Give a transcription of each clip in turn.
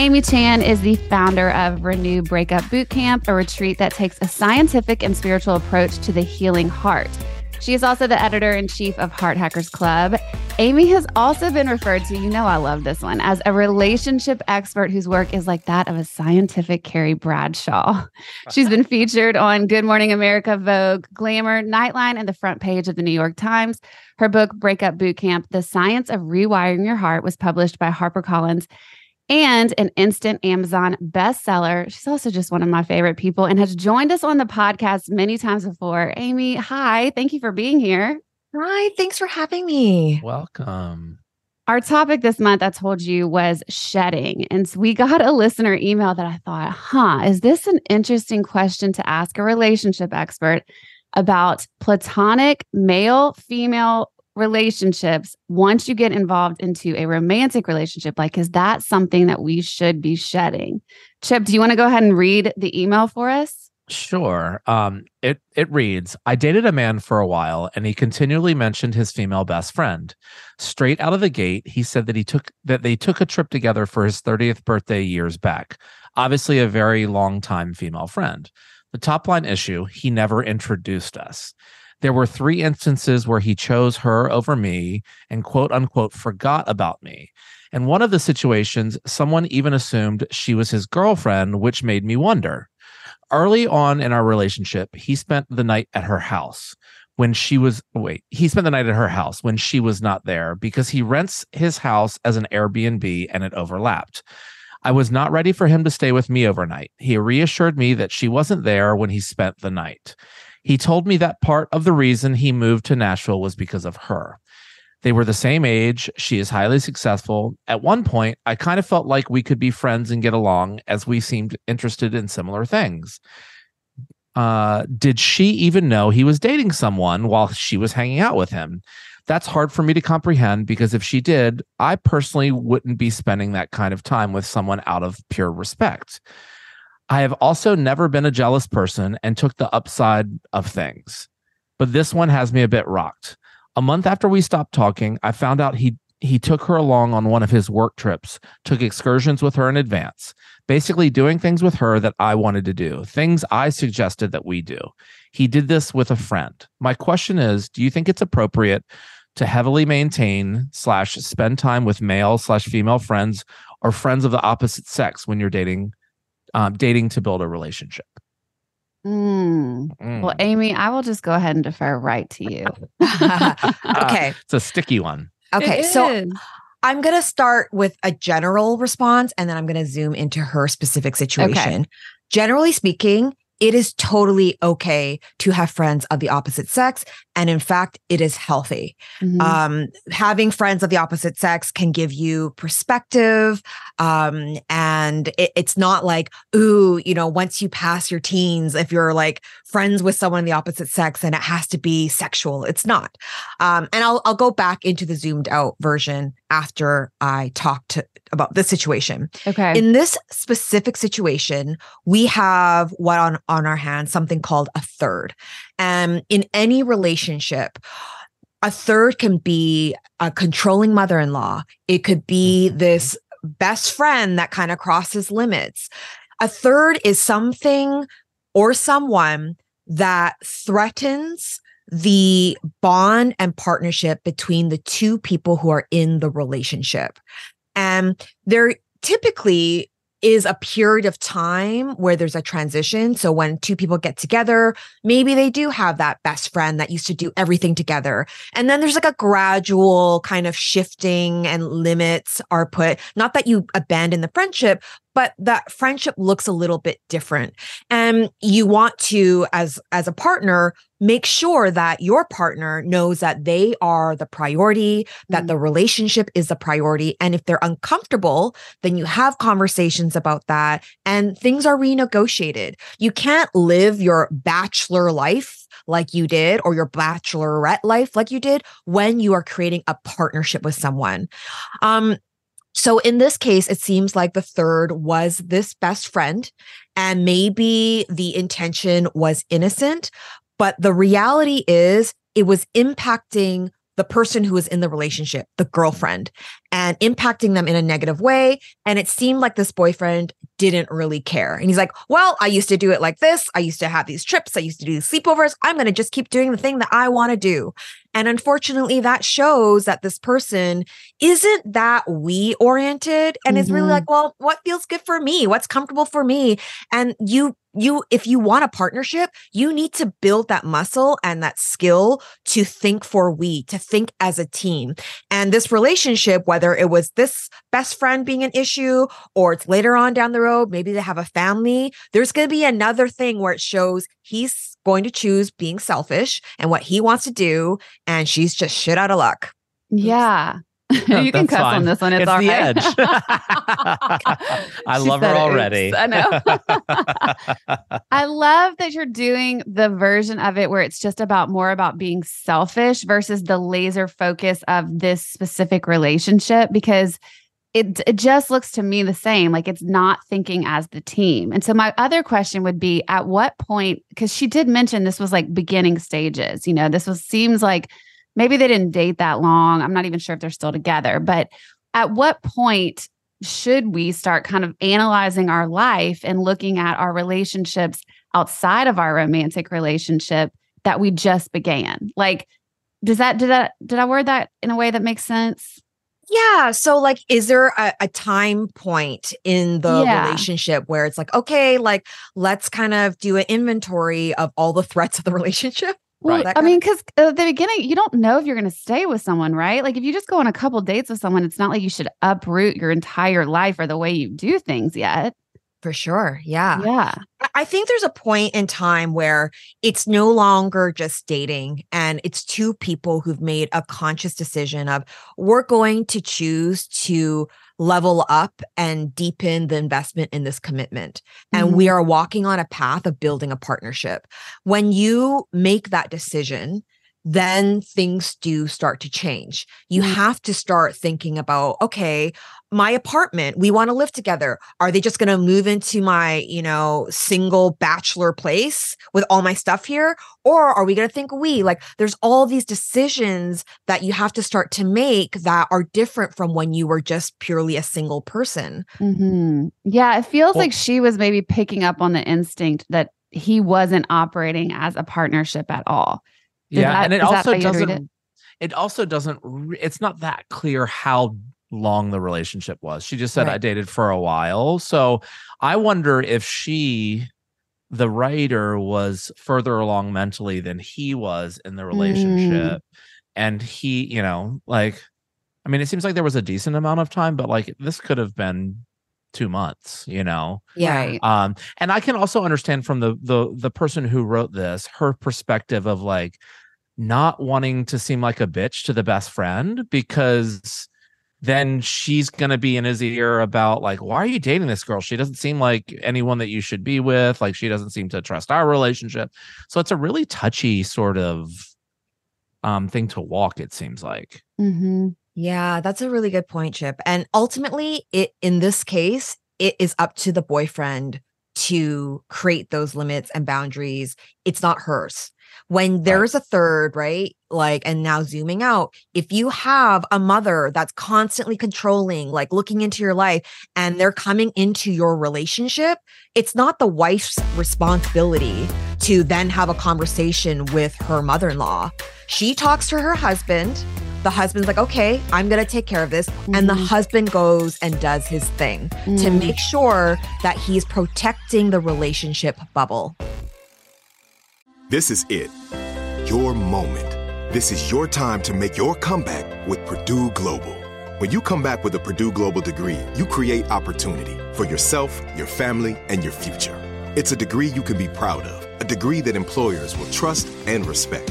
Amy Chan is the founder of Renew Breakup Bootcamp, a retreat that takes a scientific and spiritual approach to the healing heart. She is also the editor in chief of Heart Hackers Club. Amy has also been referred to, you know, I love this one, as a relationship expert whose work is like that of a scientific Carrie Bradshaw. She's been featured on Good Morning America, Vogue, Glamour, Nightline, and the front page of the New York Times. Her book, Breakup Bootcamp The Science of Rewiring Your Heart, was published by HarperCollins and an instant Amazon bestseller. She's also just one of my favorite people and has joined us on the podcast many times before. Amy, hi. Thank you for being here. Hi. Thanks for having me. Welcome. Our topic this month, I told you, was shedding. And so we got a listener email that I thought, huh, is this an interesting question to ask a relationship expert about platonic male female relationships once you get involved into a romantic relationship like is that something that we should be shedding? Chip do you want to go ahead and read the email for us? Sure um it it reads i dated a man for a while and he continually mentioned his female best friend. Straight out of the gate he said that he took that they took a trip together for his 30th birthday years back. Obviously a very long time female friend. The top line issue he never introduced us there were three instances where he chose her over me and quote unquote forgot about me. And one of the situations, someone even assumed she was his girlfriend, which made me wonder. Early on in our relationship, he spent the night at her house when she was wait he spent the night at her house when she was not there because he rents his house as an airbnb and it overlapped i was not ready for him to stay with me overnight he reassured me that she wasn't there when he spent the night he told me that part of the reason he moved to Nashville was because of her. They were the same age. She is highly successful. At one point, I kind of felt like we could be friends and get along as we seemed interested in similar things. Uh, did she even know he was dating someone while she was hanging out with him? That's hard for me to comprehend because if she did, I personally wouldn't be spending that kind of time with someone out of pure respect. I have also never been a jealous person and took the upside of things. But this one has me a bit rocked. A month after we stopped talking, I found out he he took her along on one of his work trips, took excursions with her in advance, basically doing things with her that I wanted to do, things I suggested that we do. He did this with a friend. My question is, do you think it's appropriate to heavily maintain slash spend time with male slash female friends or friends of the opposite sex when you're dating um, dating to build a relationship. Mm. Mm. Well, Amy, I will just go ahead and defer right to you. okay. it's a sticky one. Okay. So I'm going to start with a general response and then I'm going to zoom into her specific situation. Okay. Generally speaking, it is totally okay to have friends of the opposite sex. And in fact, it is healthy. Mm-hmm. Um, having friends of the opposite sex can give you perspective. Um, and it, it's not like, ooh, you know, once you pass your teens, if you're like friends with someone of the opposite sex, then it has to be sexual. It's not. Um, and I'll, I'll go back into the zoomed out version after I talked to, about this situation. Okay. In this specific situation, we have what on, on our hands, something called a third. And in any relationship, a third can be a controlling mother in law. It could be Mhm. this best friend that kind of crosses limits. A third is something or someone that threatens the bond and partnership between the two people who are in the relationship. And there typically is a period of time where there's a transition. So when two people get together, maybe they do have that best friend that used to do everything together. And then there's like a gradual kind of shifting and limits are put. Not that you abandon the friendship, but that friendship looks a little bit different. And you want to, as as a partner, make sure that your partner knows that they are the priority, that Mhm. the relationship is the priority. And if they're uncomfortable, then you have conversations about that and things are renegotiated. You can't live your bachelor life like you did or your bachelorette life like you did when you are creating a partnership with someone. Um, so in this case, it seems like the third was this best friend, and maybe the intention was innocent, but the reality is it was impacting the person who was in the relationship, the girlfriend, and impacting them in a negative way. And it seemed like this boyfriend didn't really care. And he's like, Well, I used to do it like this. I used to have these trips. I used to do these sleepovers. I'm going to just keep doing the thing that I want to do. And unfortunately, that shows that this person isn't that we oriented and is really Mhm. like, Well, what feels good for me? What's comfortable for me? And you, you, if you want a partnership, you need to build that muscle and that skill to think for we, to think as a team. And this relationship, whether it was this best friend being an issue or it's later on down the road, maybe they have a family, there's going to be another thing where it shows he's going to choose being selfish and what he wants to do. And she's just shit out of luck. yeah. you can That's cuss on this one. It's, It's all the right. edge. I She love her already. I know. I love that you're doing the version of it where it's just about more about being selfish versus the laser focus of this specific relationship because it it just looks to me the same like it's not thinking as the team. And so my other question would be at what point cuz she did mention this was like beginning stages, you know, this was seems like maybe they didn't date that long. I'm not even sure if they're still together, but at what point should we start kind of analyzing our life and looking at our relationships outside of our romantic relationship that we just began? Like, does that did that did I word that in a way that makes sense? Yeah. So, like, is there a, a time point in the Yeah. relationship where it's like, okay, like, let's kind of do an inventory of all the threats of the relationship? Well, Right. I mean, because uh, at the beginning, you don't know if you're going to stay with someone, right? Like, if you just go on a couple dates with someone, it's not like you should uproot your entire life or the way you do things yet. For sure. Yeah. Yeah. I- think there's a point in time where it's no longer just dating and it's two people who've made a conscious decision of we're going to choose to level up and deepen the investment in this commitment. And we mm-hmm. are walking on a path of building a partnership. When you make that decision, then things do start to change. You Mhm. have to start thinking about, okay, my apartment, we want to live together. Are they just going to move into my, you know, single bachelor place with all my stuff here? Or are we going to think we? Like, there's all these decisions that you have to start to make that are different from when you were just purely a single person. hmm Yeah, it feels Well- like she was maybe picking up on the instinct that he wasn't operating as a partnership at all. Yeah, that- and it also how you'd read doesn't. it? It? also doesn't. It's not that clear how long the relationship was. She just said I dated for a while, so I wonder if she, the writer, was further along mentally than he was in the mm. relationship, and he, you know, like, I mean, it seems like there was a decent amount of time, but like this could have been two months, you know. Right. um and i can also understand from the the the person who wrote this her perspective of like not wanting to seem like a bitch to the best friend because then she's going to be in his ear about like why are you dating this girl? She doesn't seem like anyone that you should be with. Like she doesn't seem to trust our relationship. So it's a really touchy sort of um thing to walk it seems like. Hmm Yeah, that's a really good point, Chip. And ultimately, it in this case, it is up to the boyfriend to create those limits and boundaries. It's not hers. When there's right. a third, right? Like, and now zooming out, if you have a mother that's constantly controlling, like looking into your life, and they're coming into your relationship, it's not the wife's responsibility to then have a conversation with her mother in law. She talks to her husband the husband's like, okay, I'm going to take care of this. Mm-hmm. And the mm-hmm. husband goes and does his thing mm-hmm. to make sure that he's protecting the relationship bubble. This is it. Your moment. This is your time to make your comeback with Purdue Global. When you come back with a Purdue Global degree, you create opportunity for yourself, your family, and your future. It's a degree you can be proud of, a degree that employers will trust and respect.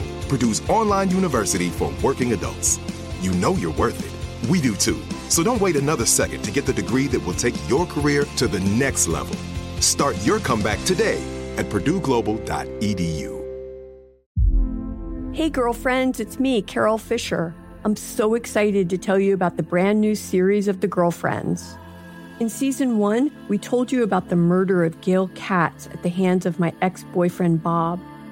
Purdue's online university for working adults. You know you're worth it. We do too. So don't wait another second to get the degree that will take your career to the next level. Start your comeback today at PurdueGlobal.edu. Hey, girlfriends, it's me, Carol Fisher. I'm so excited to tell you about the brand new series of The Girlfriends. In season one, we told you about the murder of Gail Katz at the hands of my ex boyfriend, Bob.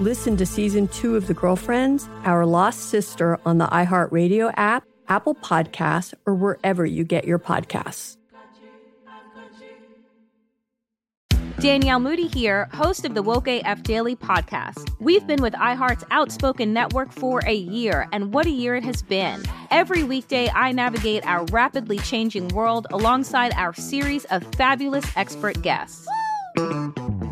Listen to season two of The Girlfriends, Our Lost Sister on the iHeartRadio app, Apple Podcasts, or wherever you get your podcasts. Danielle Moody here, host of the Woke AF Daily podcast. We've been with iHeart's Outspoken Network for a year, and what a year it has been. Every weekday, I navigate our rapidly changing world alongside our series of fabulous expert guests.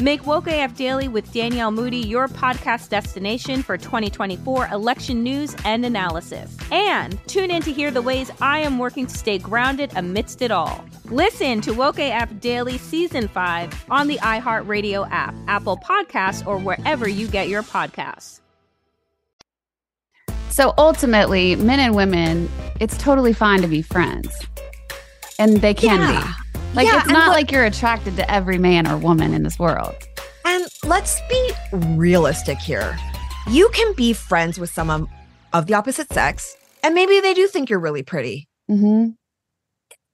Make Woke AF Daily with Danielle Moody your podcast destination for 2024 election news and analysis. And tune in to hear the ways I am working to stay grounded amidst it all. Listen to Woke AF Daily Season 5 on the iHeartRadio app, Apple Podcasts, or wherever you get your podcasts. So ultimately, men and women, it's totally fine to be friends. And they can yeah. be. Like yeah, it's not like you're attracted to every man or woman in this world. And let's be realistic here. You can be friends with someone of the opposite sex, and maybe they do think you're really pretty. Mm-hmm.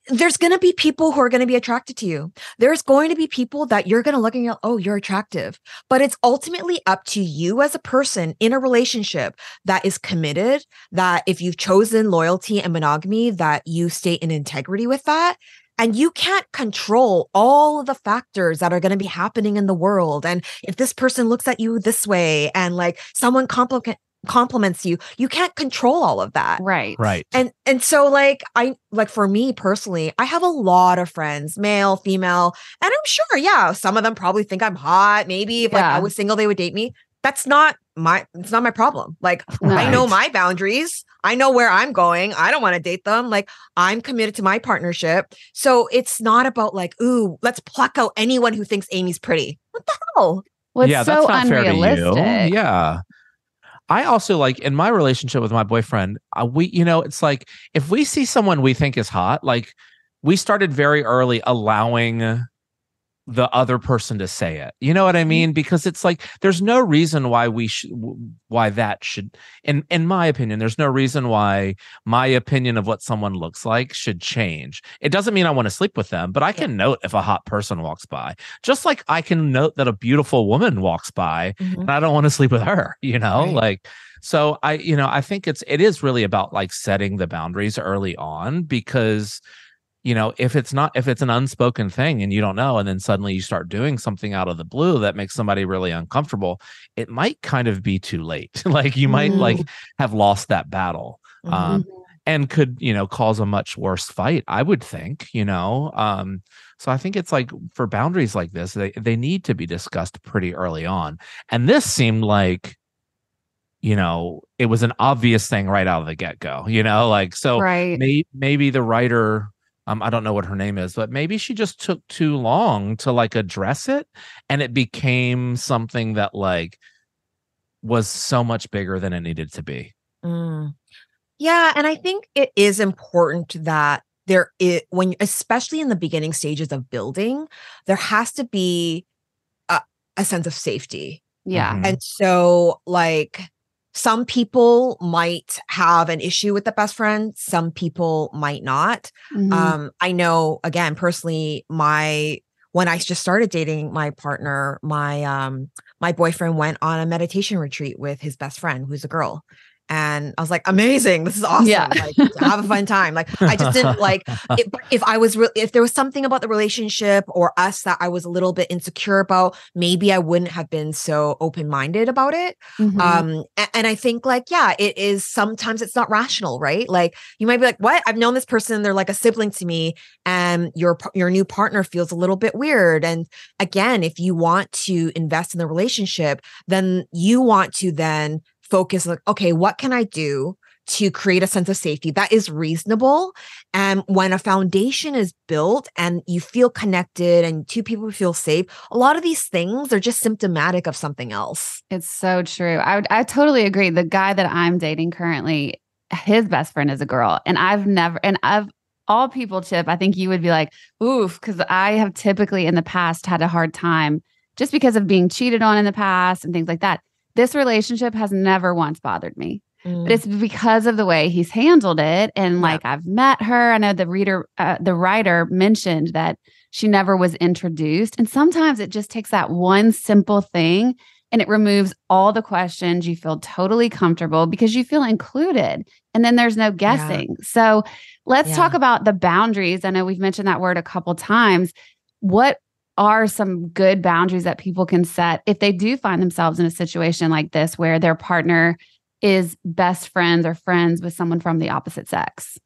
There's going to be people who are going to be attracted to you. There's going to be people that you're going to look and go, oh, you're attractive. But it's ultimately up to you as a person in a relationship that is committed, that if you've chosen loyalty and monogamy, that you stay in integrity with that and you can't control all of the factors that are going to be happening in the world. And if this person looks at you this way and like someone compli- compliments you you can't control all of that. Right. Right. And and so like i like for me personally i have a lot of friends male female and i'm sure yeah some of them probably think i'm hot. Maybe if yeah. like i was single they would date me. That's not my it's not my problem. Like I know my boundaries. I know where I'm going. I don't want to date them. Like I'm committed to my partnership. So it's not about like, ooh, let's pluck out anyone who thinks Amy's pretty. What the hell? Well, yeah, so that's not fair to you. unrealistic. Yeah. I also like in my relationship with my boyfriend, uh, we, you know, it's like if we see someone we think is hot, like we started very early allowing the other person to say it. You know what I mean? Because it's like there's no reason why we should why that should in in my opinion there's no reason why my opinion of what someone looks like should change. It doesn't mean I want to sleep with them, but I can note if a hot person walks by. Just like I can note that a beautiful woman walks by Mhm. and I don't want to sleep with her, you know? Right. Like so I you know, I think it's it is really about like setting the boundaries early on because you know if it's not if it's an unspoken thing and you don't know and then suddenly you start doing something out of the blue that makes somebody really uncomfortable it might kind of be too late. Like you might like have lost that battle um and could you know cause a much worse fight i would think you know um so i think it's like for boundaries like this they they need to be discussed pretty early on. And this seemed like you know it was an obvious thing right out of the get-go you know like so Right. may, maybe the writer um i don't know what her name is but maybe she just took too long to like address it and it became something that like was so much bigger than it needed to be Mm. Yeah, and I think it is important that there is when especially in the beginning stages of building, there has to be a, a sense of safety. Yeah. Mhm. And so like some people might have an issue with the best friend, some people might not. Mhm. Um, I know again personally, my when I just started dating my partner, my um my boyfriend went on a meditation retreat with his best friend, who's a girl. And I was like, amazing, this is awesome. Yeah. Like, have a fun time. Like, I just didn't like if, if I was, re- if there was something about the relationship or us that I was a little bit insecure about, maybe I wouldn't have been so open minded about it. Mhm. Um, a- and, I think like, yeah, it is sometimes it's not rational, right? Like you might be like, what? I've known this person, they're like a sibling to me, and your your new partner feels a little bit weird. And again, if you want to invest in the relationship, then you want to then focus like, okay, what can I do? To create a sense of safety that is reasonable. And when a foundation is built and you feel connected and two people feel safe, a lot of these things are just symptomatic of something else. It's so true. I would, I totally agree. The guy that I'm dating currently, his best friend is a girl, and I've never, and I've all people, Chip. I think you would be like, oof, because I have typically in the past had a hard time just because of being cheated on in the past and things like that. This relationship has never once bothered me, Mm. but it's because of the way he's handled it. And like I've met her. I know the reader, uh, the writer mentioned that she never was introduced, and sometimes it just takes that one simple thing and it removes all the questions. You feel totally comfortable because you feel included. And then there's no guessing. So let's Yeah. talk about the boundaries. I know we've mentioned that word a couple times. What are some good boundaries that people can set if they do find themselves in a situation like this where their partner is best friends or friends with someone from the opposite sex?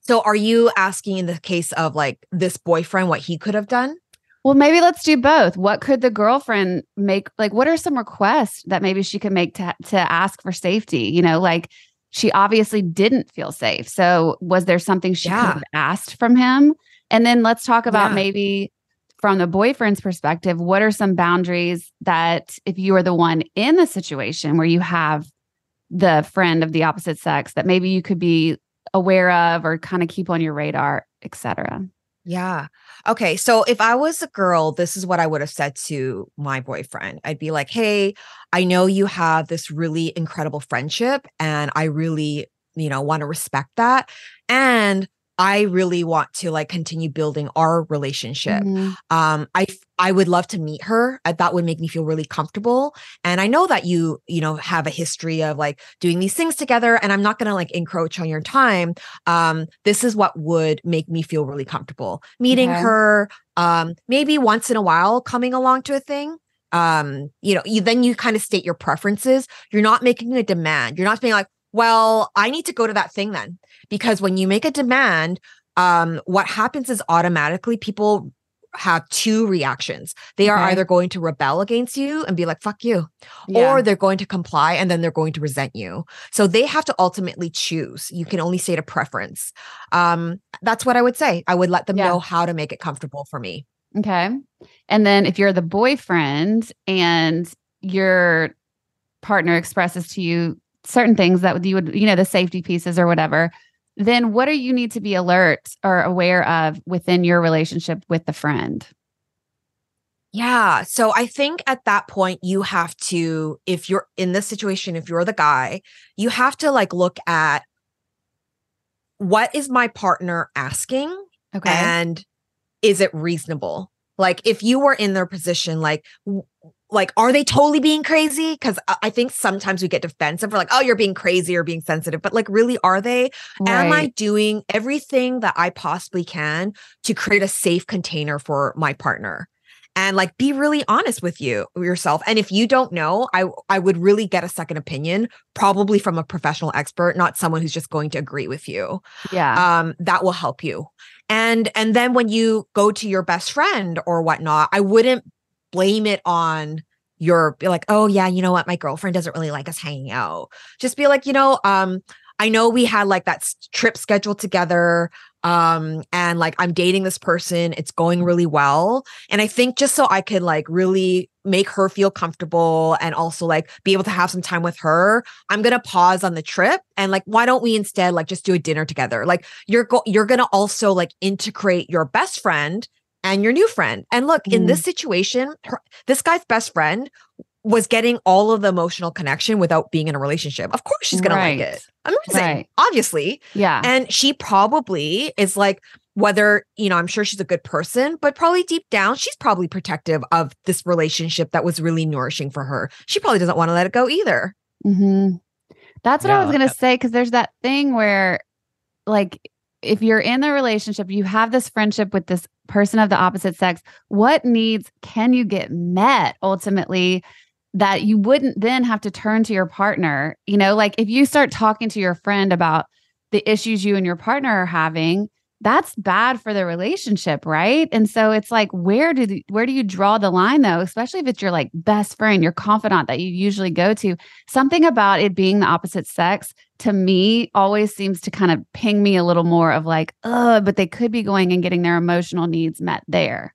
So are you asking in the case of like this boyfriend what he could have done? Well, maybe let's do both. What could the girlfriend make? Like, what are some requests that maybe she could make to to ask for safety? You know, like she obviously didn't feel safe. So, was there something she Yeah. could have asked from him? And then let's talk about Yeah. maybe from the boyfriend's perspective. What are some boundaries that if you are the one in the situation where you have the friend of the opposite sex that maybe you could be aware of or kind of keep on your radar, et cetera? Yeah. Okay. So if I was a girl, this is what I would have said to my boyfriend. I'd be like, hey, I know you have this really incredible friendship, and I really, you know, want to respect that. And I really want to like continue building our relationship. Mhm. um i i would love to meet her that would make me feel really comfortable and i know that you you know have a history of like doing these things together and i'm not going to like encroach on your time um this is what would make me feel really comfortable meeting Okay. her um maybe once in a while coming along to a thing um you know you then you kind of state your preferences you're not making a demand you're not being like well i need to go to that thing then because when you make a demand um what happens is automatically people have two reactions. They are Okay. either going to rebel against you and be like, fuck you, Yeah. or they're going to comply and then they're going to resent you. So they have to ultimately choose. You can only say to preference. Um, that's what I would say. I would let them Yeah. know how to make it comfortable for me. Okay. And then if you're the boyfriend and your partner expresses to you certain things that would you would, you know, the safety pieces or whatever, then what do you need to be alert or aware of within your relationship with the friend? Yeah. So I think at that point, you have to, if you're in this situation, if you're the guy, you have to like look at what is my partner asking Okay. and is it reasonable? Like if you were in their position, like, like, are they totally being crazy? Because I think sometimes we get defensive. We're like, oh, you're being crazy or being sensitive. But like, really, are they? Am I doing everything that I possibly can to create a safe container for my partner? And like be really honest with you yourself. And if you don't know, I I would really get a second opinion, probably from a professional expert, not someone who's just going to agree with you. yeah. Um, that will help you. And and then when you go to your best friend or whatnot, I wouldn't blame it on your be like, oh yeah, you know what, my girlfriend doesn't really like us hanging out. Just be like, you know, um, I know we had like that trip scheduled together. Um, and like I'm dating this person, it's going really well. And I think just so I could like really make her feel comfortable and also like be able to have some time with her, I'm gonna pause on the trip and like, why don't we instead like just do a dinner together? Like you're go- you're gonna also like integrate your best friend and your new friend. And look, in this situation, her, this guy's best friend was getting all of the emotional connection without being in a relationship. Of course, she's gonna like it. Amazing, Right. obviously. yeah. And she probably is like, whether, you know, I'm sure she's a good person, but probably deep down, she's probably protective of this relationship that was really nourishing for her. She probably doesn't want to let it go either. hmm That's what I was going to say. Cause there's that thing where, like, if you're in the relationship, you have this friendship with this person of the opposite sex. What needs can you get met ultimately that you wouldn't then have to turn to your partner? You know, like if you start talking to your friend about the issues you and your partner are having, that's bad for the relationship, right? And so it's like, where do the, where do you draw the line though? Especially if it's your like best friend, your confidant that you usually go to. Something about it being the opposite sex to me always seems to kind of ping me a little more of like, oh, but they could be going and getting their emotional needs met there.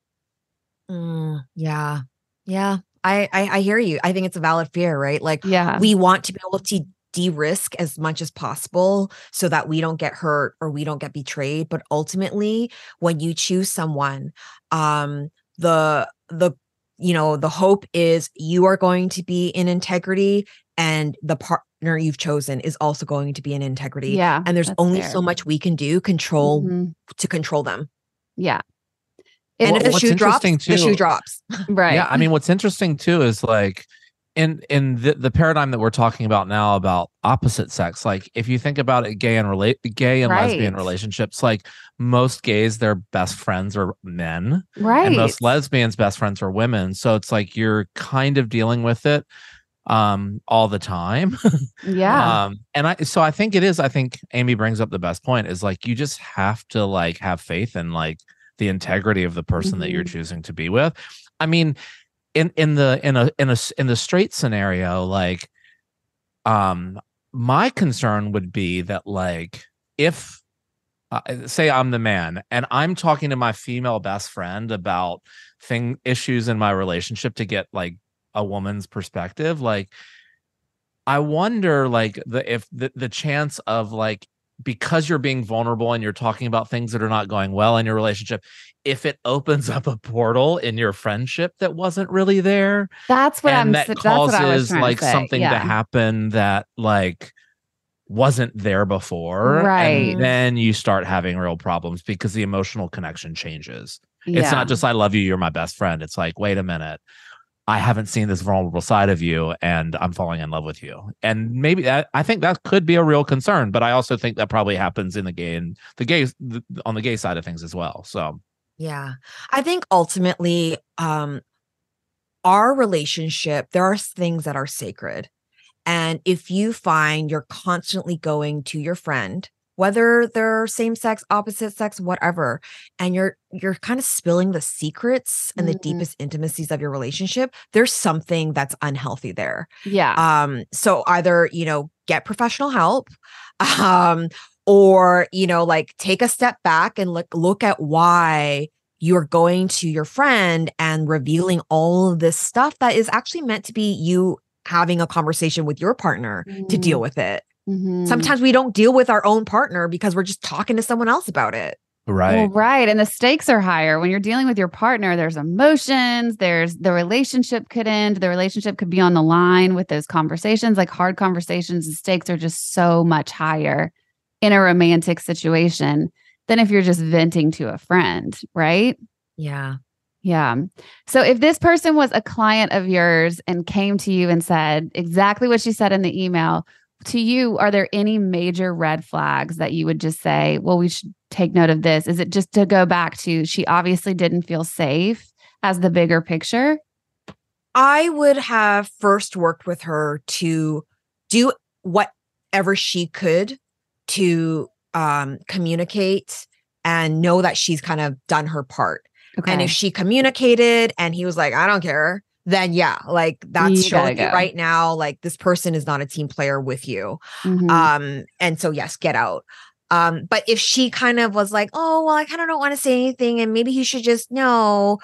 Mm, yeah. Yeah. I, I I hear you. I think it's a valid fear, right? Like Yeah. we want to be able to de-risk as much as possible so that we don't get hurt or we don't get betrayed. But ultimately, when you choose someone, um, the the you know, the hope is you are going to be in integrity and the partner you've chosen is also going to be in integrity. yeah. And there's only fair. so much we can do control Mhm. to control them. Yeah. And Well, if the shoe drops, interesting the shoe drops. right. Yeah, I mean, what's interesting too is like in in the, the paradigm that we're talking about now about opposite sex. Like, if you think about it, gay and relate, gay and lesbian relationships, like most gays, their best friends are men, right. and most lesbians' best friends are women. So it's like you're kind of dealing with it um all the time yeah. um and i so i think it is i think amy brings up the best point is like you just have to like have faith in like the integrity of the person that you're Mhm. choosing to be with i mean in in the in a in a in the straight scenario like um my concern would be that like if uh, say i'm the man and i'm talking to my female best friend about thing issues in my relationship to get like a woman's perspective like i wonder like the if the, the chance of like because you're being vulnerable and you're talking about things that are not going well in your relationship if it opens up a portal in your friendship that wasn't really there That's what I'm that that's what I was causes like to something yeah. to happen that like wasn't there before Right. and then you start having real problems because the emotional connection changes it's not just i love you you're my best friend it's like wait a minute i haven't seen this vulnerable side of you and i'm falling in love with you and maybe that i think that could be a real concern but i also think that probably happens in the gay and the gay the, on the gay side of things as well so Yeah. I think ultimately, um, our relationship, there are things that are sacred. And if you find you're constantly going to your friend whether they're same sex, opposite sex, whatever, and you're you're kind of spilling the secrets and the Mhm. deepest intimacies of your relationship, there's something that's unhealthy there. Yeah. Um, so either, you know, get professional help, um, or, you know, like take a step back and look look at why you're going to your friend and revealing all of this stuff that is actually meant to be you having a conversation with your partner to deal Mm. with it. Mhm. Sometimes we don't deal with our own partner because we're just talking to someone else about it. Right. Well, right. And the stakes are higher. When you're dealing with your partner, there's emotions, there's the relationship could end, the relationship could be on the line with those conversations, like hard conversations. The stakes are just so much higher in a romantic situation than if you're just venting to a friend, right? Yeah. Yeah. So if this person was a client of yours and came to you and said exactly what she said in the email, to you, are there any major red flags that you would just say, well, we should take note of this? Is it just to go back to she obviously didn't feel safe as the bigger picture? I would have first worked with her to do whatever she could to um, communicate and know that she's kind of done her part. Okay. And if she communicated and he was like, I don't care, then yeah, like that's You showing go. right now, like this person is not a team player with you. Mhm. Um, and so yes, get out. Um, but if she kind of was like, oh, well, I kind of don't want to say anything, and maybe he should just know,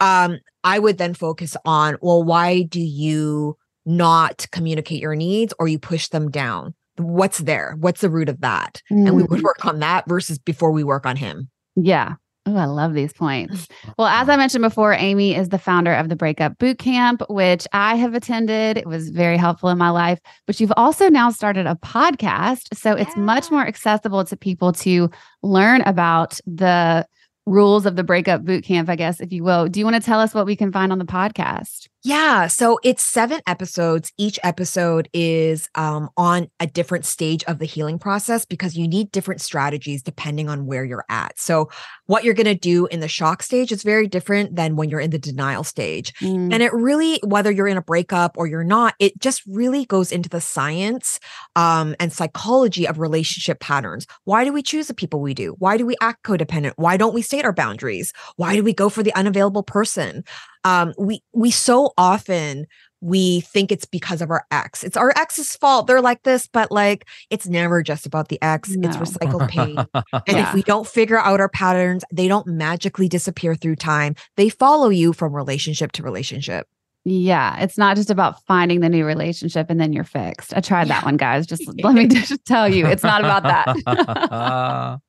um, I would then focus on, well, why do you not communicate your needs or you push them down? What's there? What's the root of that? And we would Mm. work on that versus before we work on him. Yeah. Oh, I love these points. Well, as I mentioned before, Amy is the founder of the Breakup Boot Camp, which I have attended. It was very helpful in my life. But you've also now started a podcast. So it's much more accessible to people to learn about the rules of the Breakup Boot Camp, I guess, if you will. Do you want to tell us what we can find on the podcast? Yeah, so it's seven episodes. Each episode is um, on a different stage of the healing process because you need different strategies depending on where you're at. So, what you're going to do in the shock stage is very different than when you're in the denial stage. Mm, And it really, whether you're in a breakup or you're not, it just really goes into the science um, and psychology of relationship patterns. Why do we choose the people we do? Why do we act codependent? Why don't we state our boundaries? Why do we go for the unavailable person? Um, we we so often we think it's because of our ex. It's our ex's fault. They're like this, but like it's never just about the ex. It's recycled pain. And Yeah. if we don't figure out our patterns, they don't magically disappear through time. They follow you from relationship to relationship. yeah. It's not just about finding the new relationship and then you're fixed. I tried that one, guys. Just let me just tell you, it's not about that.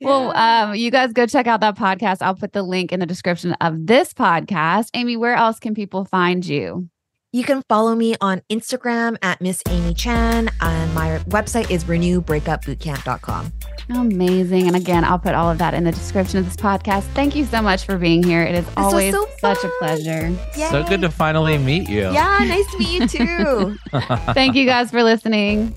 Well, um, you guys go check out that podcast. I'll put the link in the description of this podcast. Amy, where else can people find you? You can follow me on Instagram at Miss Amy Chan, and my website is renewbreakupbootcamp.com. Amazing. And again, I'll put all of that in the description of this podcast. Thank you so much for being here. It is was always so such a fun. pleasure. so good to finally meet you. Yeah, nice to meet you too. Thank you guys for listening.